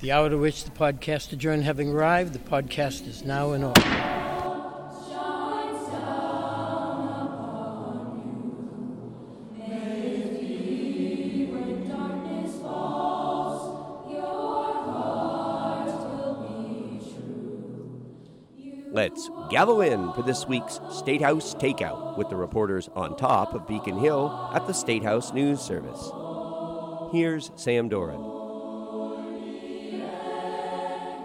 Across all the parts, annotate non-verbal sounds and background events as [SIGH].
The hour to which the podcast adjourned having arrived, the podcast is now in order. Let's gavel in for this week's State House Takeout with the reporters on top of Beacon Hill at the State House News Service. Here's Sam Doran.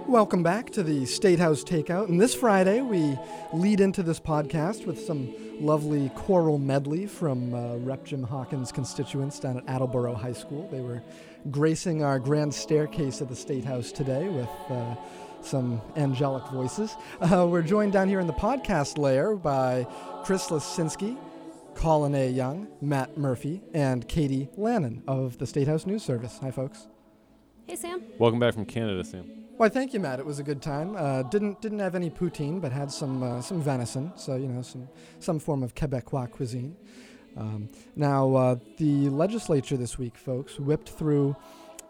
Welcome back to the State House Takeout. And this Friday, we lead into this podcast with some lovely choral medley from uh, Rep. Jim Hawkins' constituents down at Attleboro High School. They were gracing our grand staircase at the State House today with. Uh, some angelic voices. Uh, we're joined down here in the podcast layer by Chris Lisinski, Colin A. Young, Matt Murphy, and Katie Lannan of the State House News Service. Hi, folks. Hey, Sam. Welcome back from Canada, Sam. Why, thank you, Matt. It was a good time. Uh, didn't didn't have any poutine, but had some uh, some venison. So you know, some some form of Quebecois cuisine. Um, now, uh, the legislature this week, folks, whipped through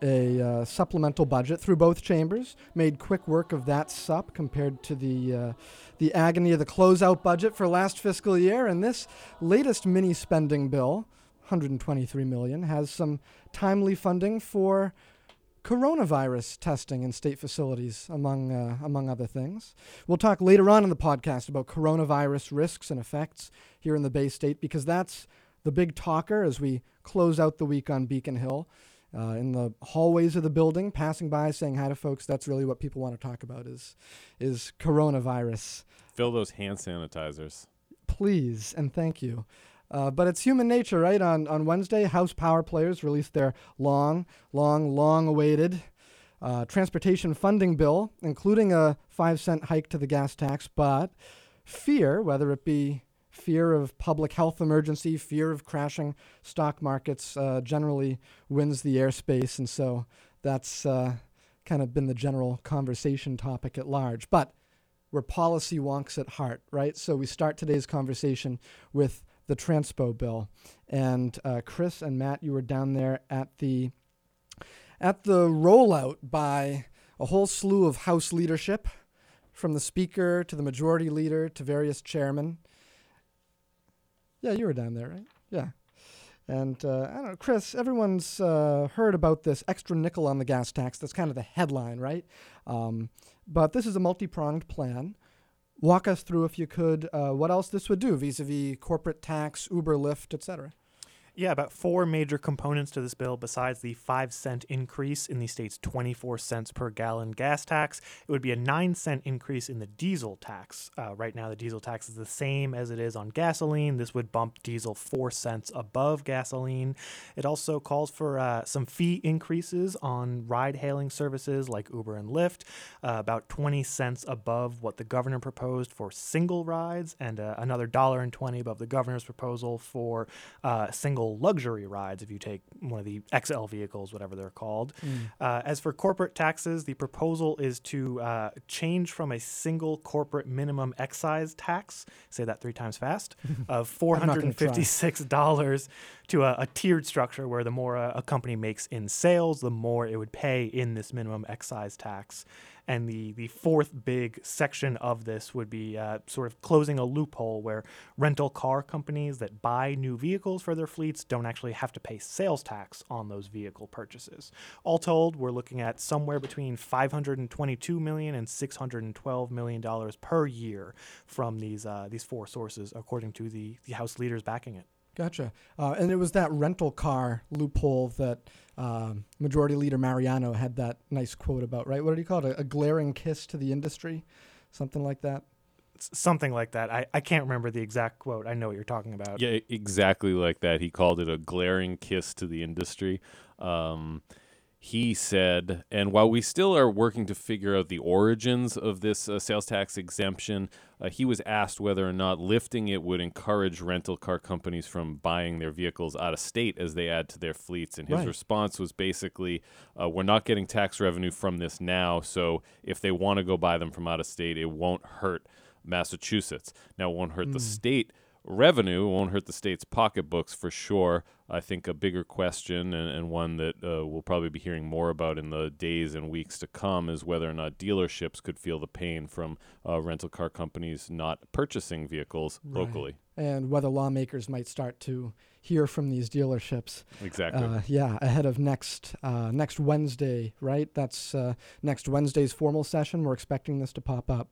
a uh, supplemental budget through both chambers. Made quick work of that sup compared to the uh, the agony of the closeout budget for last fiscal year. And this latest mini spending bill, 123 million, has some timely funding for coronavirus testing in state facilities, among uh, among other things. We'll talk later on in the podcast about coronavirus risks and effects here in the Bay State because that's the big talker as we close out the week on Beacon Hill uh, in the hallways of the building, passing by, saying hi to folks. That's really what people want to talk about is is coronavirus. Fill those hand sanitizers. Please and thank you. Uh, but it's human nature, right? On on Wednesday, House Power Players released their long, long, long awaited uh, transportation funding bill, including a five cent hike to the gas tax. But fear, whether it be fear of public health emergency, fear of crashing stock markets uh, generally wins the airspace. And so that's uh, kind of been the general conversation topic at large. But we're policy wonks at heart, right? So we start today's conversation with the transpo bill. And uh, Chris and Matt, you were down there at the at the rollout by a whole slew of House leadership, from the Speaker to the Majority Leader to various chairmen. Yeah, you were down there, right? Yeah. And uh, I don't know, Chris, everyone's uh, heard about this extra nickel on the gas tax. That's kind of the headline, right? Um, but this is a multi pronged plan. Walk us through, if you could, uh, what else this would do vis a vis corporate tax, Uber, Lyft, et cetera. Yeah, about four major components to this bill besides the five cent increase in the state's 24 cents per gallon gas tax. It would be a nine cent increase in the diesel tax. Uh, right now, the diesel tax is the same as it is on gasoline. This would bump diesel four cents above gasoline. It also calls for uh, some fee increases on ride hailing services like Uber and Lyft, uh, about 20 cents above what the governor proposed for single rides, and uh, another dollar and 20 above the governor's proposal for uh, single luxury rides if you take one of the XL vehicles, whatever they're called. Mm. Uh, as for corporate taxes, the proposal is to uh, change from a single corporate minimum excise tax, say that three times fast, [LAUGHS] of $456 to a, a, tiered structure where the more a, a company makes in sales, the more it would pay in this minimum excise tax. And the, the fourth big section of this would be uh, sort of closing a loophole where rental car companies that buy new vehicles for their fleets don't actually have to pay sales tax on those vehicle purchases. All told, we're looking at somewhere between 522 million and 612 million dollars per year from these uh, these four sources, according to the, the House leaders backing it. Gotcha. Uh, and it was that rental car loophole that um, Majority Leader Mariano had that nice quote about, right? What did he call it? A, a glaring kiss to the industry? Something like that? something like that. I, I can't remember the exact quote. I know what you're talking about. Yeah, exactly like that. He called it a glaring kiss to the industry. Um, he said, and while we still are working to figure out the origins of this uh, sales tax exemption, uh, he was asked whether or not lifting it would encourage rental car companies from buying their vehicles out of state as they add to their fleets. And his right. response was basically, uh, We're not getting tax revenue from this now, so if they want to go buy them from out of state, it won't hurt Massachusetts. Now, it won't hurt mm. the state revenue won't hurt the state's pocketbooks for sure. I think a bigger question and, and one that uh, we'll probably be hearing more about in the days and weeks to come is whether or not dealerships could feel the pain from uh, rental car companies not purchasing vehicles Right. locally. And whether lawmakers might start to hear from these dealerships. Exactly. Uh, yeah, ahead of next uh, next Wednesday, right? That's uh, next Wednesday's formal session. We're expecting this to pop up.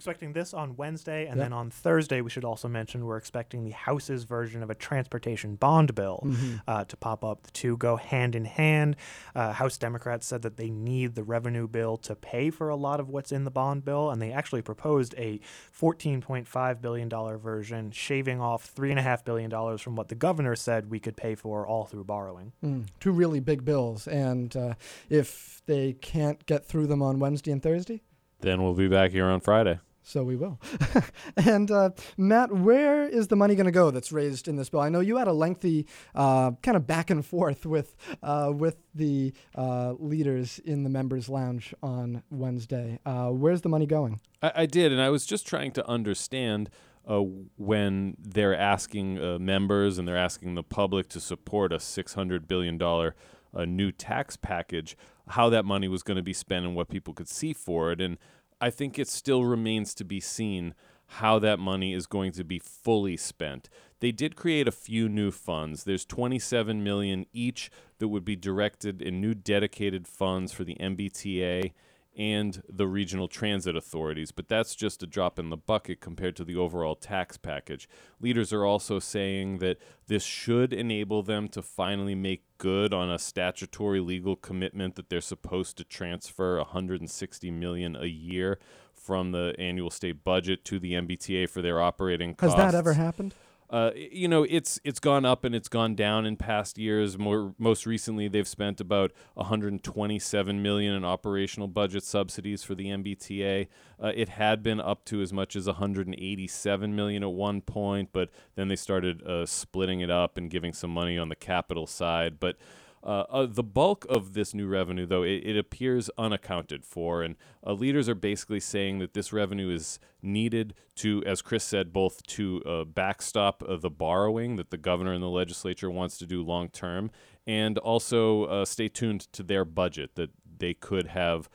Expecting this on Wednesday, and Yep. then on Thursday, we should also mention we're expecting the House's version of a transportation bond bill Mhm. uh, to pop up. The two go hand in hand. Uh, House Democrats said that they need the revenue bill to pay for a lot of what's in the bond bill, and they actually proposed a $14.5 billion version, shaving off $3.5 billion from what the governor said we could pay for all through borrowing. Mm, two really big bills, and uh, if they can't get through them on Wednesday and Thursday, then we'll be back here on Friday. So we will. [LAUGHS] and uh, Matt, where is the money going to go that's raised in this bill? I know you had a lengthy uh, kind of back and forth with uh, with the uh, leaders in the members' lounge on Wednesday. Uh, where's the money going? I, I did, and I was just trying to understand uh, when they're asking members and they're asking the public to support a $600 billion new tax package, how that money was going to be spent and what people could see for it. And I think it still remains to be seen how that money is going to be fully spent. They did create a few new funds. There's 27 million each that would be directed in new dedicated funds for the MBTA and the regional transit authorities, but that's just a drop in the bucket compared to the overall tax package. Leaders are also saying that this should enable them to finally make good on a statutory legal commitment that they're supposed to transfer 160 million a year from the annual state budget to the MBTA for their operating Has that ever happened? Uh, you know, it's it's gone up and it's gone down in past years. More most recently, they've spent about 127 million in operational budget subsidies for the MBTA. Uh, it had been up to as much as 187 million at one point, but then they started uh, splitting it up and giving some money on the capital side. But uh, uh, the bulk of this new revenue, though, it, it appears unaccounted for, and uh, leaders are basically saying that this revenue is needed to, as Chris said, both to uh, backstop uh, the borrowing that the governor and the legislature wants to do long term, and also stay tuned to their budget that they could have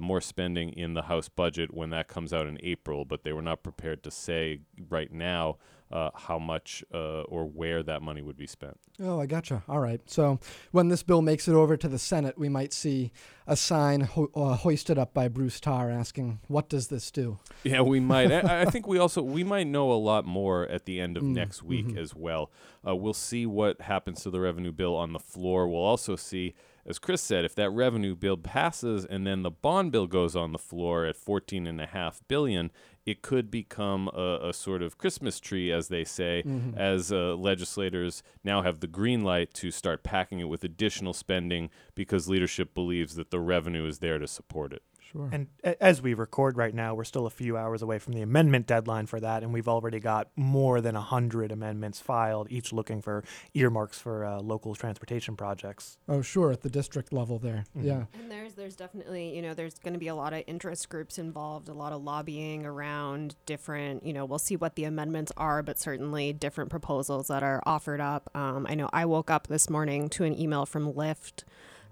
more spending in the House budget when that comes out in April, but they were not prepared to say right now uh, how much uh, or where that money would be spent. Oh, I gotcha. All right. So when this bill makes it over to the Senate, we might see a sign ho- uh, hoisted up by Bruce Tarr asking, "What does this do?" Yeah, we might. I, I think we also we might know a lot more at the end of [LAUGHS] Mm, next week mhm. as well. Uh, we'll see what happens to the revenue bill on the floor. We'll also see, as Chris said, if that revenue bill passes and then the bond bill goes on the floor at fourteen and a half billion, it could become a, a sort of Christmas tree, as they say, Mhm. as uh, legislators now have the green light to start packing it with additional spending because leadership believes that the revenue is there to support it. Sure. And a- as we record right now, we're still a few hours away from the amendment deadline for that, and we've already got more than 100 amendments filed, each looking for earmarks for uh, local transportation projects. oh, sure. At the district level, there. Mhm. Yeah. And there's there's definitely you know there's going to be a lot of interest groups involved, a lot of lobbying around different you know we'll see what the amendments are, but certainly different proposals that are offered up. Um, I know I woke up this morning to an email from Lyft.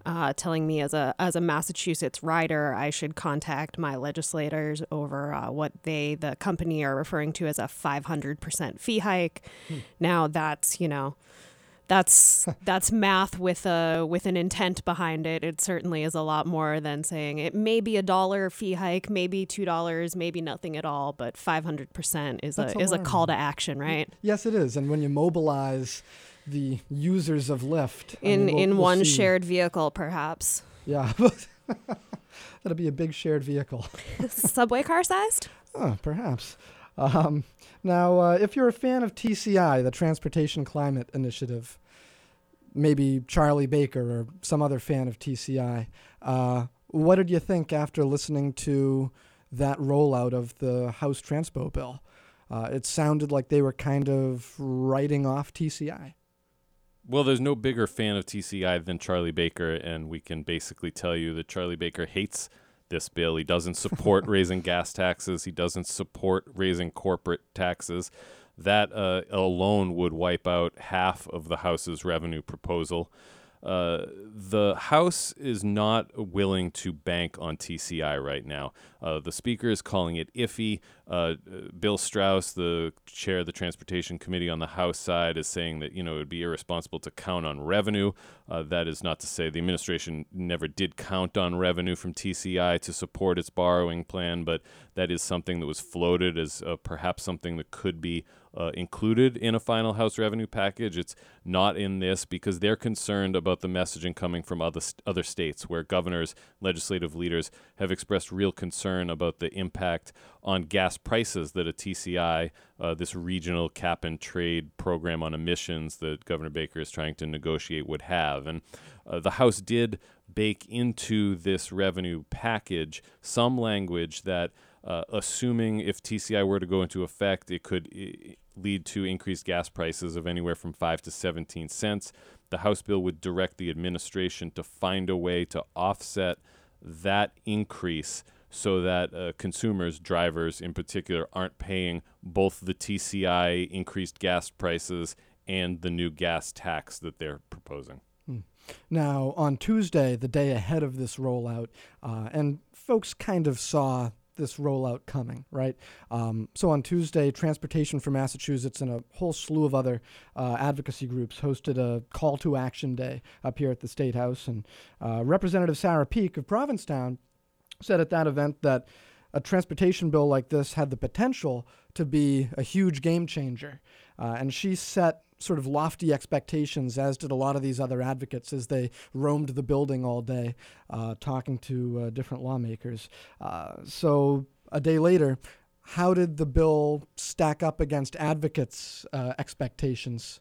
Uh, telling me as a as a Massachusetts rider, I should contact my legislators over uh, what they the company are referring to as a 500% fee hike. Now that's you know that's [LAUGHS] that's math with a with an intent behind it. It certainly is a lot more than saying it may be a dollar fee hike, maybe two dollars, maybe nothing at all, but five hundred percent is That's a is a call to action, right? Yes, it is. And when you mobilize the users of Lyft I In mean, we'll- in we'll one see. shared vehicle, perhaps Yeah. [LAUGHS] That'll be a big shared vehicle. [LAUGHS] subway car sized. Oh, perhaps. Um, now, uh, if you're a fan of TCI, the Transportation Climate Initiative, maybe Charlie Baker or some other fan of TCI, uh, what did you think after listening to that rollout of the House Transpo bill? Uh, it sounded like they were kind of writing off TCI. Well, there's no bigger fan of TCI than Charlie Baker, and we can basically tell you that Charlie Baker hates this bill. He doesn't support [LAUGHS] raising gas taxes. He doesn't support raising corporate taxes. That uh, alone would wipe out half of the House's revenue proposal. Uh, the House is not willing to bank on TCI right now. Uh, the Speaker is calling it iffy. Uh, Bill Straus, the chair of the Transportation Committee on the House side, is saying that you know it would be irresponsible to count on revenue. Uh, that is not to say the administration never did count on revenue from TCI to support its borrowing plan, but that is something that was floated as uh, perhaps something that could be uh, included in a final House revenue package. It's not in this because they're concerned about the messaging coming from other st- other states where governors, legislative leaders have expressed real concern about the impact on gas prices that a TCI, uh, this regional cap and trade program on emissions that Governor Baker is trying to negotiate, would have. And uh, the House did bake into this revenue package some language that uh, assuming if TCI were to go into effect, it could I- lead to increased gas prices of anywhere from 5 to 17 cents. The House bill would direct the administration to find a way to offset that increase so that uh, consumers, drivers in particular, aren't paying both the TCI increased gas prices and the new gas tax that they're proposing. Now, on Tuesday, the day ahead of this rollout, uh, and folks kind of saw this rollout coming, right? Um, so on Tuesday, Transportation for Massachusetts and a whole slew of other uh, advocacy groups hosted a call to action day up here at the State House. And uh, Representative Sarah Peake of Provincetown said at that event that a transportation bill like this had the potential to be a huge game changer. Uh, and she set sort of lofty expectations, as did a lot of these other advocates as they roamed the building all day uh, talking to uh, different lawmakers. Uh, so a day later, how did the bill stack up against advocates' uh, expectations?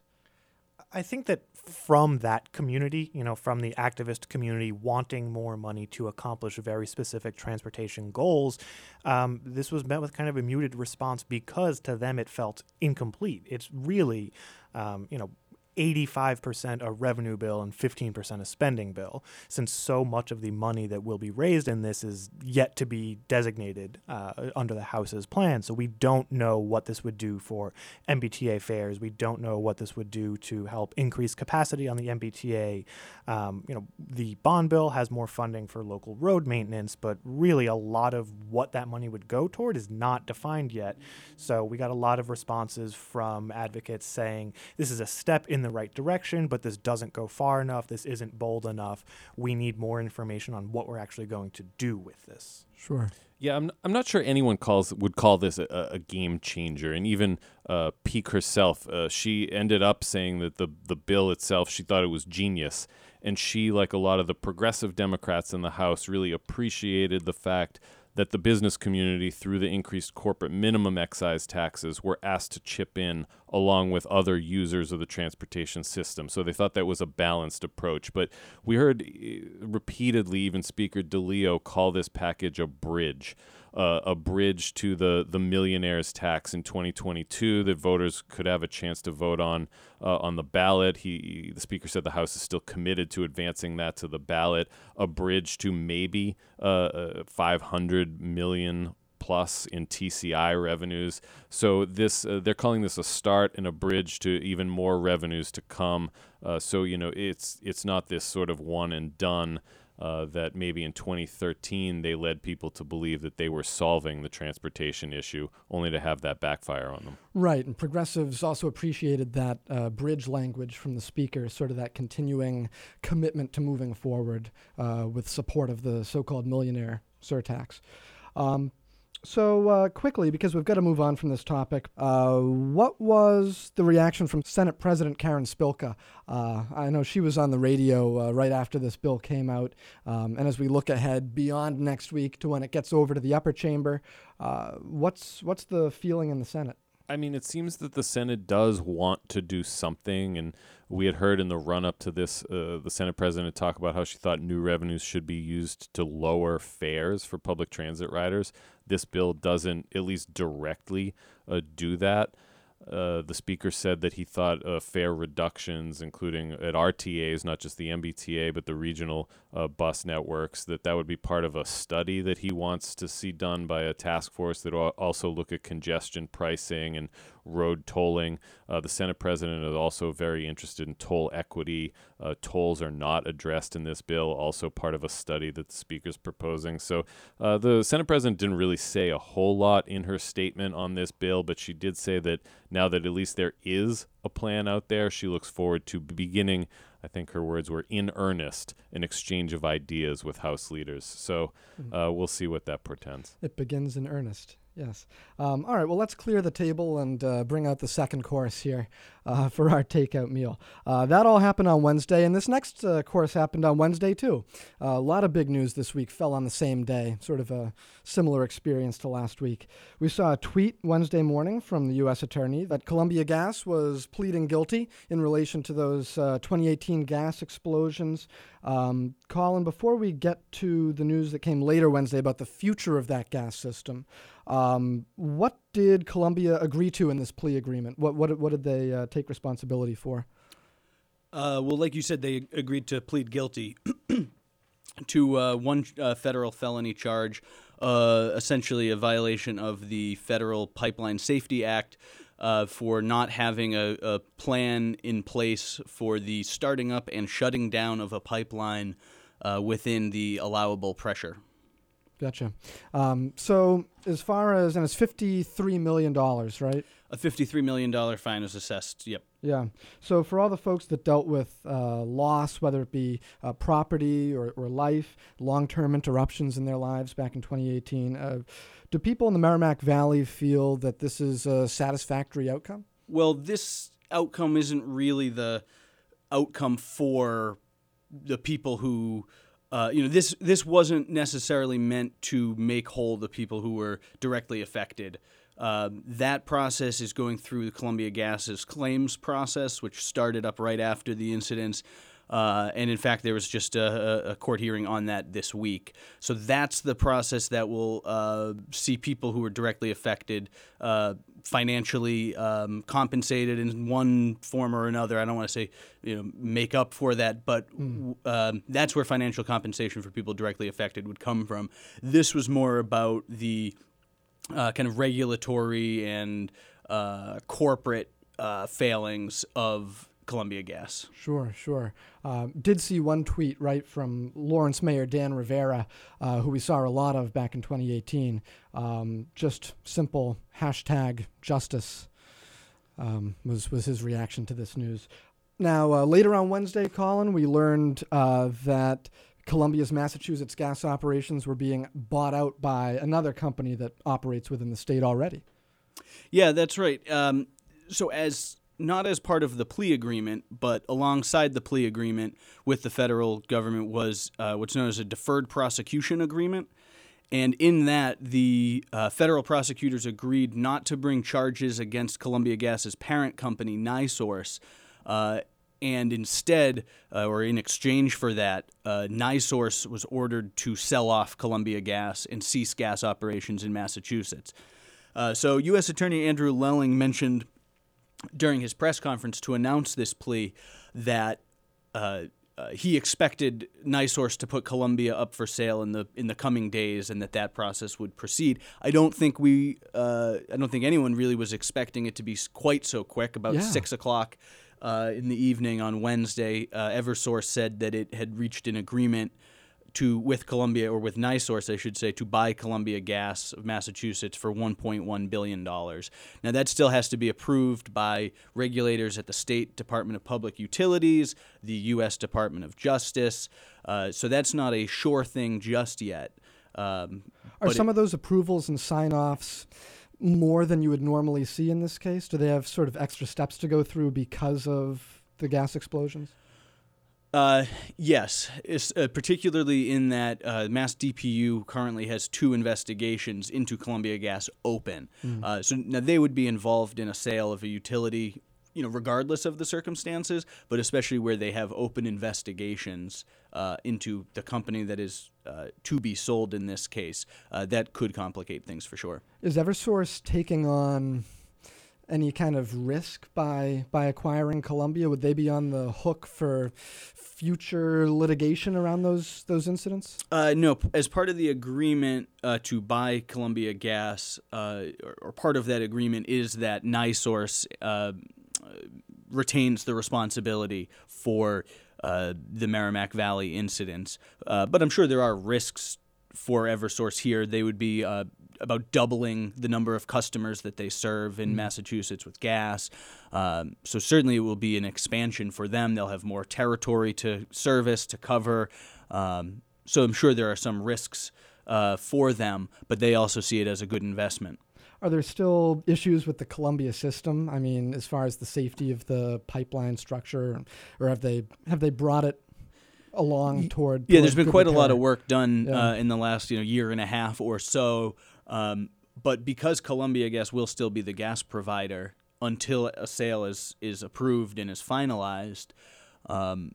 I think that from that community, you know, from the activist community wanting more money to accomplish very specific transportation goals, um, this was met with kind of a muted response because to them it felt incomplete. It's really, um, you know, 85% a revenue bill and 15% a spending bill, since so much of the money that will be raised in this is yet to be designated uh, under the House's plan. So we don't know what this would do for MBTA fares. We don't know what this would do to help increase capacity on the MBTA. Um, you know, the bond bill has more funding for local road maintenance, but really a lot of what that money would go toward is not defined yet. So we got a lot of responses from advocates saying this is a step in the right direction, but this doesn't go far enough. This isn't bold enough. We need more information on what we're actually going to do with this. Sure. Yeah, I'm, I'm not sure anyone calls would call this a, a game changer, and even uh, Peake herself, uh, she ended up saying that the the bill itself, she thought it was genius, and she, like a lot of the progressive Democrats in the House, really appreciated the fact that the business community, through the increased corporate minimum excise taxes, were asked to chip in along with other users of the transportation system. So they thought that was a balanced approach. But we heard eh, repeatedly, even Speaker DeLeo call this package a bridge. Uh, a bridge to the the millionaires tax in 2022 that voters could have a chance to vote on uh, on the ballot. He the speaker said the House is still committed to advancing that to the ballot. A bridge to maybe uh, 500 million plus in TCI revenues. So this uh, they're calling this a start and a bridge to even more revenues to come. Uh, so you know it's it's not this sort of one and done. Uh, that maybe in 2013 they led people to believe that they were solving the transportation issue, only to have that backfire on them. Right, and progressives also appreciated that uh, bridge language from the speaker, sort of that continuing commitment to moving forward uh, with support of the so called millionaire surtax. Um, so, uh, quickly, because we've got to move on from this topic, uh, what was the reaction from Senate President Karen Spilka? Uh, I know she was on the radio uh, right after this bill came out. Um, and as we look ahead beyond next week to when it gets over to the upper chamber, uh, what's, what's the feeling in the Senate? I mean, it seems that the Senate does want to do something, and we had heard in the run up to this, uh, the Senate president talk about how she thought new revenues should be used to lower fares for public transit riders. This bill doesn't, at least directly, uh, do that. Uh, the speaker said that he thought uh, fare reductions, including at RTAs, not just the MBTA, but the regional uh, bus networks. That that would be part of a study that he wants to see done by a task force that will also look at congestion pricing and road tolling. Uh, the Senate president is also very interested in toll equity. Uh, tolls are not addressed in this bill, also part of a study that the speaker's proposing. So uh, the Senate president didn't really say a whole lot in her statement on this bill, but she did say that now that at least there is a plan out there, she looks forward to beginning. I think her words were in earnest, an exchange of ideas with House leaders. So uh, we'll see what that portends. It begins in earnest. Yes. Um, all right. Well, let's clear the table and uh, bring out the second course here uh, for our takeout meal. Uh, that all happened on Wednesday, and this next uh, course happened on Wednesday too. A lot of big news this week fell on the same day, sort of a similar experience to last week. We saw a tweet Wednesday morning from the U.S. Attorney that Columbia Gas was pleading guilty in relation to those uh, 2018 gas explosions. Um, Colin, before we get to the news that came later Wednesday about the future of that gas system, um, what did Columbia agree to in this plea agreement? What what, what did they uh, take responsibility for? Uh, well, like you said, they agreed to plead guilty [CLEARS THROAT] to uh, one uh, federal felony charge, uh, essentially a violation of the Federal Pipeline Safety Act. Uh, for not having a, a plan in place for the starting up and shutting down of a pipeline within the allowable pressure. Gotcha. Um, so as far as and it's fifty three million dollars, right? A $53 million fine is assessed. Yep. Yeah. So for all the folks that dealt with uh, loss, whether it be uh, property or, or life, long term interruptions in their lives back in 2018, uh, do people in the Merrimack Valley feel that this is a satisfactory outcome? Well, this outcome isn't really the outcome for the people who. Uh, you know, this this wasn't necessarily meant to make whole the people who were directly affected. Uh, that process is going through the Columbia Gas's claims process, which started up right after the incidents. Uh, and in fact, there was just a, a, court hearing on that this week. So that's the process that will uh, see people who were directly affected uh, financially um, compensated in one form or another. I don't want to say you know make up for that, but mm. um, that's where financial compensation for people directly affected would come from. This was more about the uh, kind of regulatory and uh, corporate uh, failings of Columbia Gas. Sure, sure. Uh, did see one tweet right from Lawrence Mayor Dan Rivera, uh, who we saw a lot of back in 2018. Um, just simple hashtag justice um, was was his reaction to this news. Now uh, later on Wednesday, Colin, we learned that Columbia's Massachusetts gas operations were being bought out by another company that operates within the state already. Yeah, that's right. Um, so, as not as part of the plea agreement, but alongside the plea agreement with the federal government was uh, what's known as a deferred prosecution agreement. And in that, the uh, federal prosecutors agreed not to bring charges against Columbia Gas's parent company, NiSource, uh, and instead, uh, or in exchange for that, uh, NiSource was ordered to sell off Columbia Gas and cease gas operations in Massachusetts. Uh, so, U.S. Attorney Andrew Lelling mentioned during his press conference to announce this plea that uh, uh, he expected NiSource to put Columbia up for sale in the in the coming days, and that that process would proceed. I don't think we, uh, I don't think anyone really was expecting it to be quite so quick. About Yeah. six o'clock uh, in the evening on Wednesday, uh, EverSource said that it had reached an agreement to with Columbia or with NiSource, I should say, to buy Columbia Gas of Massachusetts for 1.1 billion dollars. Now that still has to be approved by regulators at the state Department of Public Utilities, the U.S. Department of Justice. Uh, so that's not a sure thing just yet. Um, Are some it- of those approvals and sign offs more than you would normally see in this case? Do they have sort of extra steps to go through because of the gas explosions? Uh, yes, uh, particularly in that uh, Mass DPU currently has two investigations into Columbia Gas open. Uh, so now they would be involved in a sale of a utility, you know, regardless of the circumstances, but especially where they have open investigations uh, into the company that is uh, to be sold in this case. Uh, that could complicate things for sure. Is EverSource taking on any kind of risk by by acquiring Columbia? Would they be on the hook for future litigation around those those incidents? Uh, no, as part of the agreement uh, to buy Columbia Gas, uh, or, or part of that agreement is that NiSource uh, retains the responsibility for uh, the Merrimack Valley incidents. Uh, but I'm sure there are risks for Eversource here. They would be uh, about doubling the number of customers that they serve in Massachusetts with gas. Um, so certainly it will be an expansion for them. They'll have more territory to service, to cover. Um, so I'm sure there are some risks uh, for them, but they also see it as a good investment. Are there still issues with the Columbia system? I mean, as far as the safety of the pipeline structure, or have they have they brought it along toward? Yeah, toward there's been quite a lot of work done Yeah. uh, in the last you know year and a half or so. Um, but because Columbia Gas will still be the gas provider until a sale is is approved and is finalized, um,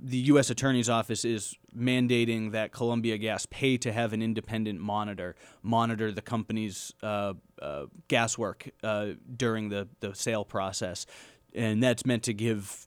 the U.S. Attorney's Office is mandating that Columbia Gas pay to have an independent monitor monitor the company's uh, uh, gas work uh, during the, the sale process, and that's meant to give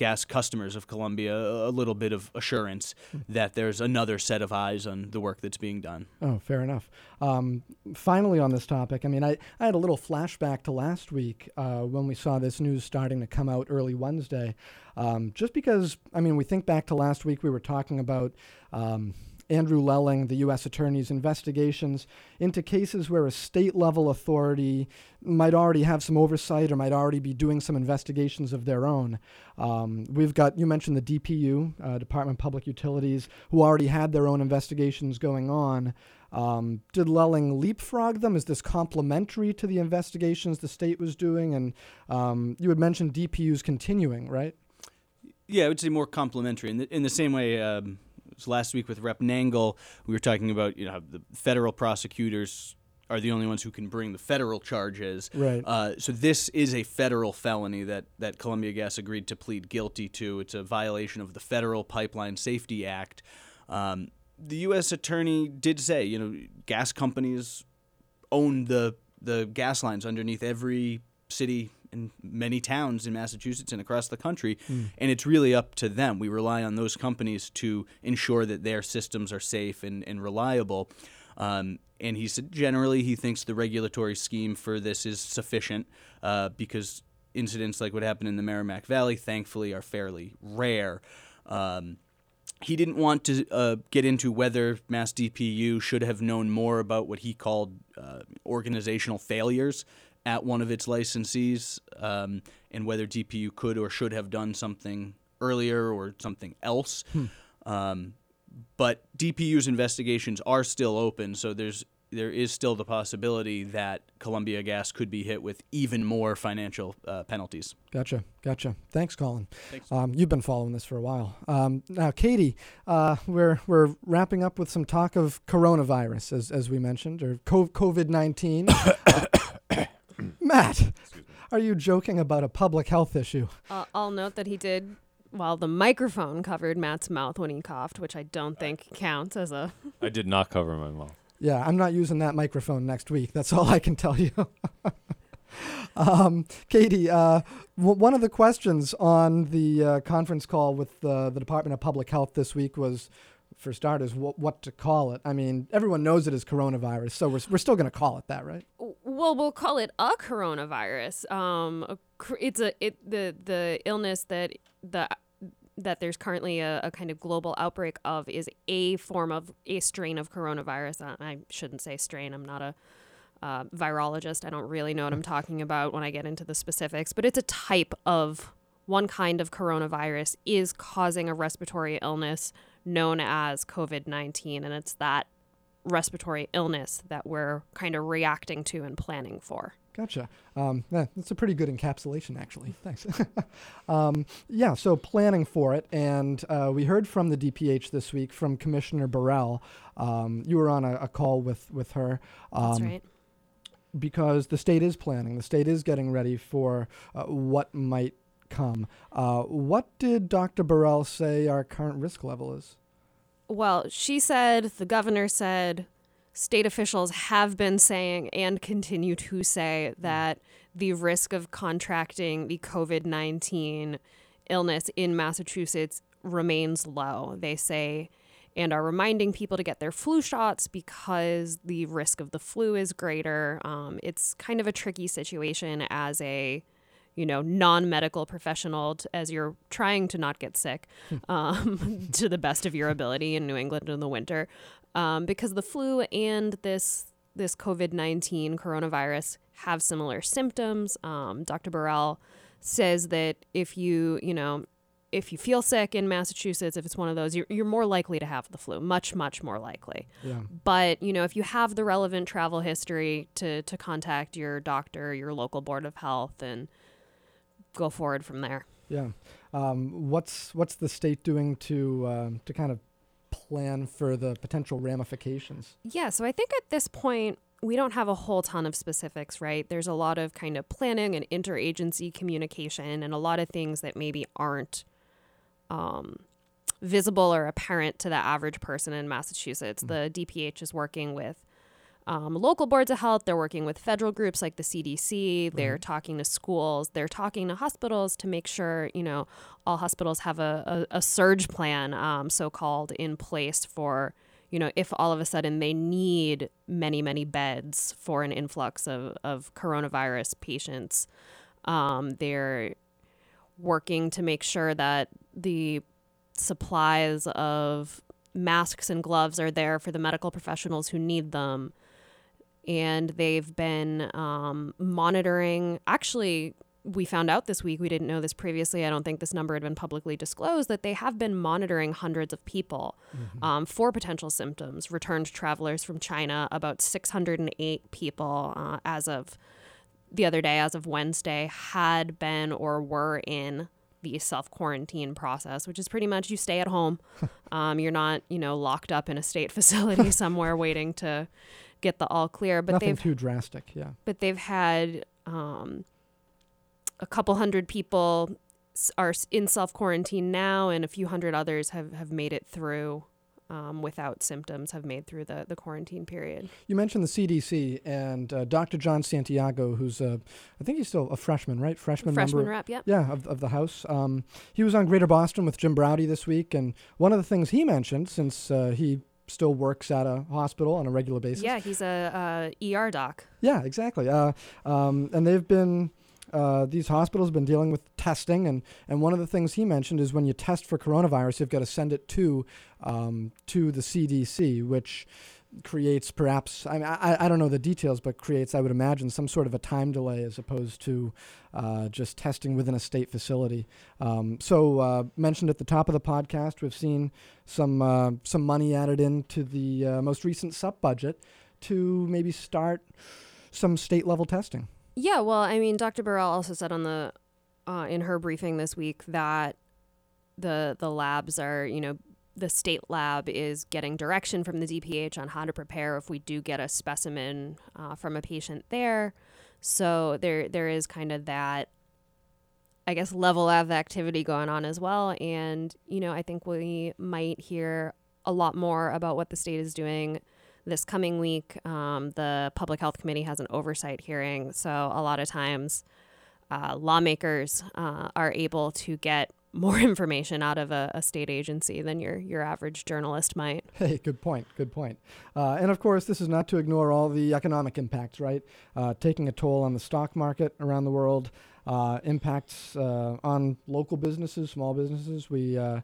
gas customers of Columbia a little bit of assurance that there's another set of eyes on the work that's being done. Oh, fair enough. Um, finally, on this topic, I mean, I, I had a little flashback to last week uh, when we saw this news starting to come out early Wednesday. Um, just because, I mean, we think back to last week, we were talking about. Um, Andrew Lelling, the U.S. Attorney's investigations into cases where a state level authority might already have some oversight or might already be doing some investigations of their own. Um, we've got, you mentioned the DPU, uh, Department of Public Utilities, who already had their own investigations going on. Um, did Lelling leapfrog them? Is this complementary to the investigations the state was doing? And um, you had mentioned DPU's continuing, right? Yeah, I would say more complementary in the, in the same way. Um, last week with Rep Nangle, we were talking about you know the federal prosecutors are the only ones who can bring the federal charges. Right. Uh, so this is a federal felony that that Columbia Gas agreed to plead guilty to. It's a violation of the Federal Pipeline Safety Act. Um, the U.S. attorney did say, you know, gas companies own the the gas lines underneath every city and many towns in Massachusetts and across the country, and it's really up to them. We rely on those companies to ensure that their systems are safe and, and reliable. Um, and he said generally he thinks the regulatory scheme for this is sufficient uh, because incidents like what happened in the Merrimack Valley, thankfully, are fairly rare. Um, he didn't want to uh, get into whether Mass DPU should have known more about what he called uh, organizational failures at one of its licensees um, and whether DPU could or should have done something earlier or something else. Um, but DPU's investigations are still open, so there's there is still the possibility that Columbia Gas could be hit with even more financial uh, penalties. Gotcha, gotcha. Thanks, Colin. Um, you've been following this for a while. Um, now, Katie, uh, we're we're wrapping up with some talk of coronavirus, as as we mentioned, or COVID nineteen. [COUGHS] Matt, are you joking about a public health issue? Uh, I'll note that he did, while the microphone covered Matt's mouth when he coughed, which I don't think counts as a. I did not cover my mouth. Yeah, I'm not using that microphone next week. That's all I can tell you. [LAUGHS] um, Katie, uh, w- one of the questions on the uh, conference call with uh, the Department of Public Health this week was, for starters, wh- what to call it. I mean, everyone knows it is coronavirus, so we're, we're still going to call it that, right? Well, we'll call it a coronavirus. Um, it's a it the the illness that the that there's currently a, a kind of global outbreak of is a form of a strain of coronavirus. Uh, I shouldn't say strain. I'm not a uh, virologist. I don't really know what I'm talking about when I get into the specifics, but it's a type of one kind of coronavirus is causing a respiratory illness known as COVID 19. And it's that respiratory illness that we're kind of reacting to and planning for. Gotcha. Um, yeah, that's a pretty good encapsulation, actually. Thanks. [LAUGHS] um, yeah, so planning for it. And uh, we heard from the DPH this week from Commissioner Bharel. Um, you were on a, a call with, with her. That's um, right. because the state is planning, the state is getting ready for uh, what might come. Uh, what did Dr. Bharel say our current risk level is? Well, she said, the governor said, state officials have been saying and continue to say that the risk of contracting the COVID 19 illness in Massachusetts remains low. They say, and are reminding people to get their flu shots because the risk of the flu is greater. Um, it's kind of a tricky situation as a you know non-medical professional t- as you're trying to not get sick um, [LAUGHS] to the best of your ability in New England in the winter um, because the flu and this this COVID-19 coronavirus have similar symptoms. Um, Dr. Bharel says that if you, you know, if you feel sick in Massachusetts, if it's one of those, you're, you're more likely to have the flu, much, much more likely. Yeah. But, you know, if you have the relevant travel history to, to contact your doctor, your local board of health, and go forward from there. Yeah. Um, what's what's the state doing to um, to kind of plan for the potential ramifications? Yeah, so I think at this point, we don't have a whole ton of specifics, right? There's a lot of kind of planning and interagency communication and a lot of things that maybe aren't um, visible or apparent to the average person in Massachusetts. The DPH is working with um, local boards of health, they're working with federal groups like the CDC, they're talking to schools, they're talking to hospitals to make sure, you know, all hospitals have a, a, a surge plan, um, so called, in place for you know, if all of a sudden they need many, many beds for an influx of, of coronavirus patients, um, they're working to make sure that the supplies of masks and gloves are there for the medical professionals who need them. And they've been um, monitoring, actually, we found out this week, we didn't know this previously. I don't think this number had been publicly disclosed, that they have been monitoring hundreds of people um, for potential symptoms. Returned travelers from China, about 608 people uh, as of the other day, as of Wednesday, had been or were in the self quarantine process, which is pretty much you stay at home. [LAUGHS] um, you're not, you know, locked up in a state [LAUGHS] facility somewhere waiting to get the all clear. But Nothing they've too drastic. Yeah. but they've had um, a couple hundred people are in self quarantine now, and a few hundred others have, have made it through um, without symptoms, have made through the, the quarantine period. You mentioned the CDC and uh, Dr. Jon Santiago, who's a, I think he's still a freshman, right? Freshman, Freshman member. rep, yep. Yeah, of, of the House. Um, he was on Greater Boston with Jim Braude this week, and one of the things he mentioned, since uh, he still works at a hospital on a regular basis. Yeah, he's a, a ER doc. Yeah, exactly. Uh, um, and they've been uh, these hospitals have been dealing with testing, and, and one of the things he mentioned is when you test for coronavirus, you've got to send it to um, to the CDC, which creates perhaps I, mean, I I don't know the details, but creates I would imagine some sort of a time delay as opposed to uh, just testing within a state facility. Um, so uh, mentioned at the top of the podcast, we've seen some uh, some money added into the uh, most recent sub budget to maybe start some state level testing. Yeah, well, I mean, Dr. Bharel also said on the uh, in her briefing this week that the the labs are, you know, the state lab is getting direction from the DPH on how to prepare if we do get a specimen uh, from a patient there. So there there is kind of that, I guess, level of activity going on as well. And you know, I think we might hear a lot more about what the state is doing this coming week. Um, the Public Health Committee has an oversight hearing, so a lot of times uh, lawmakers uh, are able to get more [LAUGHS] information out of a, a state agency than your your average journalist might. [LAUGHS] Hey, good point. Good point. Uh, and of course, this is not to ignore all the economic impacts, right? Uh, taking a toll on the stock market around the world, uh, impacts uh, on local businesses, small businesses. We uh,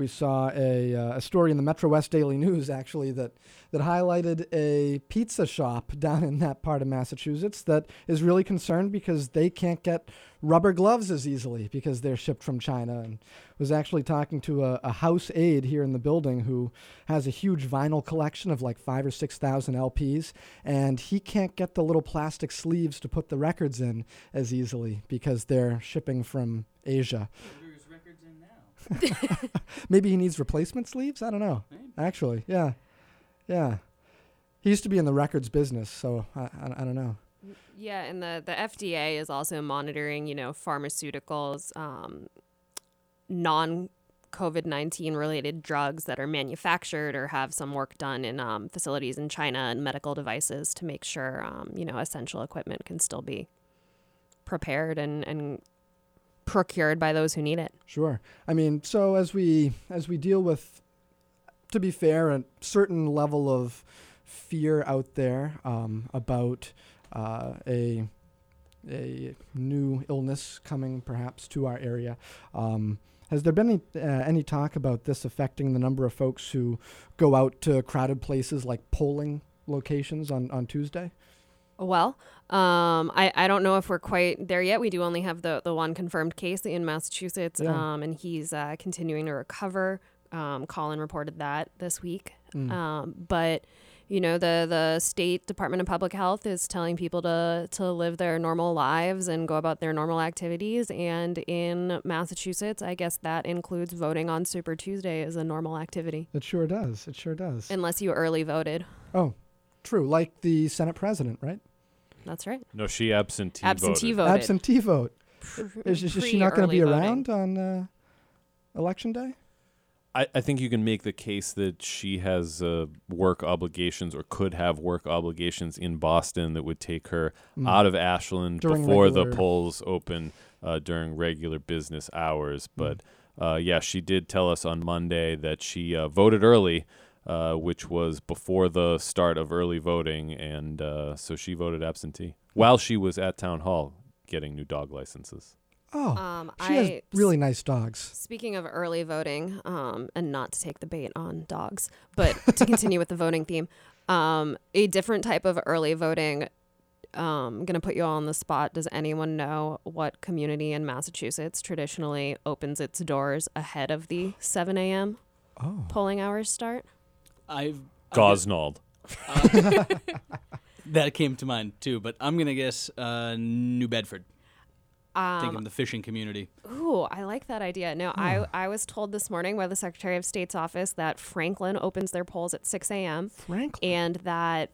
we saw a, uh, a story in the Metro West Daily News actually that that highlighted a pizza shop [LAUGHS] down in that part of Massachusetts that is really concerned because they can't get rubber gloves as easily because they're shipped from China. And was actually talking to a, a house aide here in the building who has a huge vinyl collection of like five or six thousand LPs, and he can't get the little plastic sleeves to put the records in as easily because they're shipping from Asia. [LAUGHS] Maybe he needs replacement sleeves. I don't know. Actually, yeah, yeah. He used to be in the records business, so I, I, I don't know. Yeah, and the the FDA is also monitoring, you know, pharmaceuticals, um, non COVID nineteen related drugs that are manufactured or have some work done in um, facilities in China and medical devices to make sure, um, you know, essential equipment can still be prepared and, and procured by those who need it. Sure. I mean, so as we as we deal with, to be fair, a certain level of fear out there um, about uh, a a new illness coming perhaps to our area. Um, has there been any, uh, any talk about this affecting the number of folks who go out to crowded places like polling locations on, on Tuesday? Well, um, I, I don't know if we're quite there yet. We do only have the, the one confirmed case in Massachusetts, Yeah. um, and he's uh, continuing to recover. Um, Colin reported that this week. Mm. Um, but you know, the the state Department of Public Health is telling people to to live their normal lives and go about their normal activities. And in Massachusetts, I guess that includes voting on Super Tuesday as a normal activity, It sure does. It sure does. unless you early voted. oh, true. Like the Senate president, right? That's right. No, she absentee, Absentee voted. voted. Absentee vote. Is, is she not going to be Pre-early voting. around on uh, election day? I, I think you can make the case that she has uh, work obligations or could have work obligations in Boston that would take her Mm. out of Ashland During before regular- the polls open uh, during regular business hours. Mm. But uh, yeah, she did tell us on Monday that she uh, voted early, uh, which was before the start of early voting, and uh, so she voted absentee while she was at town hall getting new dog licenses. Oh, Um, she has really nice dogs. Speaking of early voting, um, and not to take the bait on dogs, but to continue with the voting theme, um, a different type of early voting. Um, gonna put you all on the spot. Does anyone know what community in Massachusetts traditionally opens its doors ahead of the 7 a.m. Oh, polling hours start? I've I've Gosnold. [LAUGHS] that came to mind too, but I'm gonna guess uh, New Bedford. Thinking Um, of the fishing community. Ooh, I like that idea. No, I, I was told this morning by the Secretary of State's office that Franklin opens their polls at 6 a.m. Franklin. and that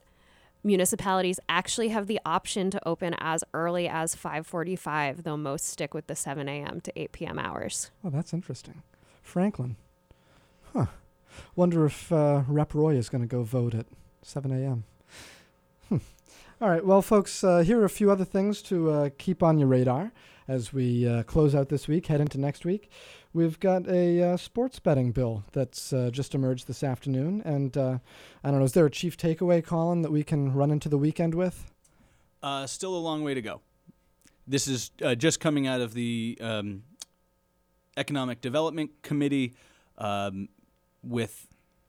municipalities actually have the option to open as early as 5:45, though most stick with the 7 a.m. to 8 p.m. hours. Oh, that's interesting. Franklin. Huh. Wonder if uh, Rep Roy is going to go vote at 7 a.m. Hmm. All right. Well, folks, uh, here are a few other things to uh, keep on your radar as we uh, close out this week, head into next week. We've got a uh, sports betting bill that's uh, just emerged this afternoon. And I don't know, is there a chief takeaway, Colin, that we can run into the weekend with? Still a long way to go. This is just coming out of the um, Economic Development Committee um, with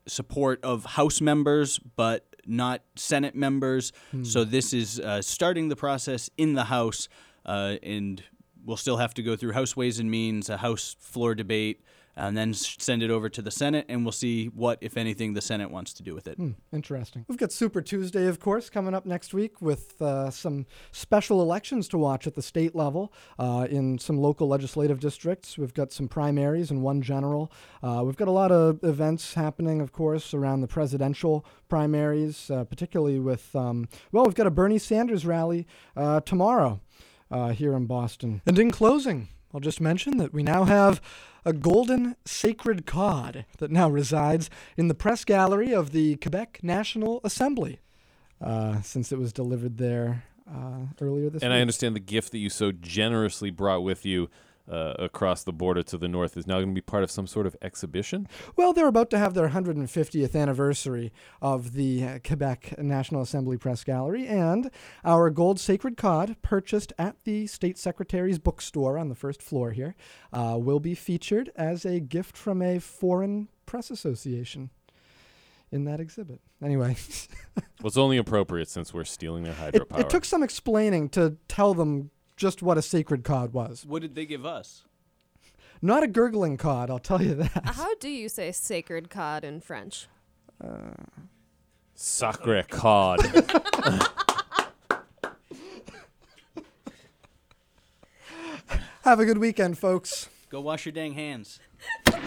support of House members, but not Senate members. So this is uh, starting the process in the House, uh, and we'll still have to go through House Ways and Means, a House floor debate, and then send it over to the Senate, and we'll see what, if anything, the Senate wants to do with it. Hmm, interesting. We've got Super Tuesday, of course, coming up next week with uh, some special elections to watch at the state level uh, in some local legislative districts. We've got some primaries and one general. Uh, we've got a lot of events happening, of course, around the presidential primaries, uh, particularly with, um, well, we've got a Bernie Sanders rally uh, tomorrow uh, here in Boston. And in closing, I'll just mention that we now have a golden sacred cod that now resides in the press gallery of the Quebec National Assembly, uh, since it was delivered there uh, earlier this And week. I understand the gift that you so generously brought with you uh, across the border to the north is now going to be part of some sort of exhibition. Well, they're about to have their 150th anniversary of the uh, Quebec National Assembly Press Gallery, and our gold sacred cod, purchased at the State Secretary's bookstore on the first floor here, uh, will be featured as a gift from a foreign press association in that exhibit. Anyway, [LAUGHS] Well, it's only appropriate since we're stealing their it, hydropower. it took some explaining to tell them just what a sacred cod was. What did they give us? Not a gurgling cod, I'll tell you that. How do you say sacred cod in French? Uh, Sacre cod. [LAUGHS] Have a good weekend, folks. Go wash your dang hands. [LAUGHS]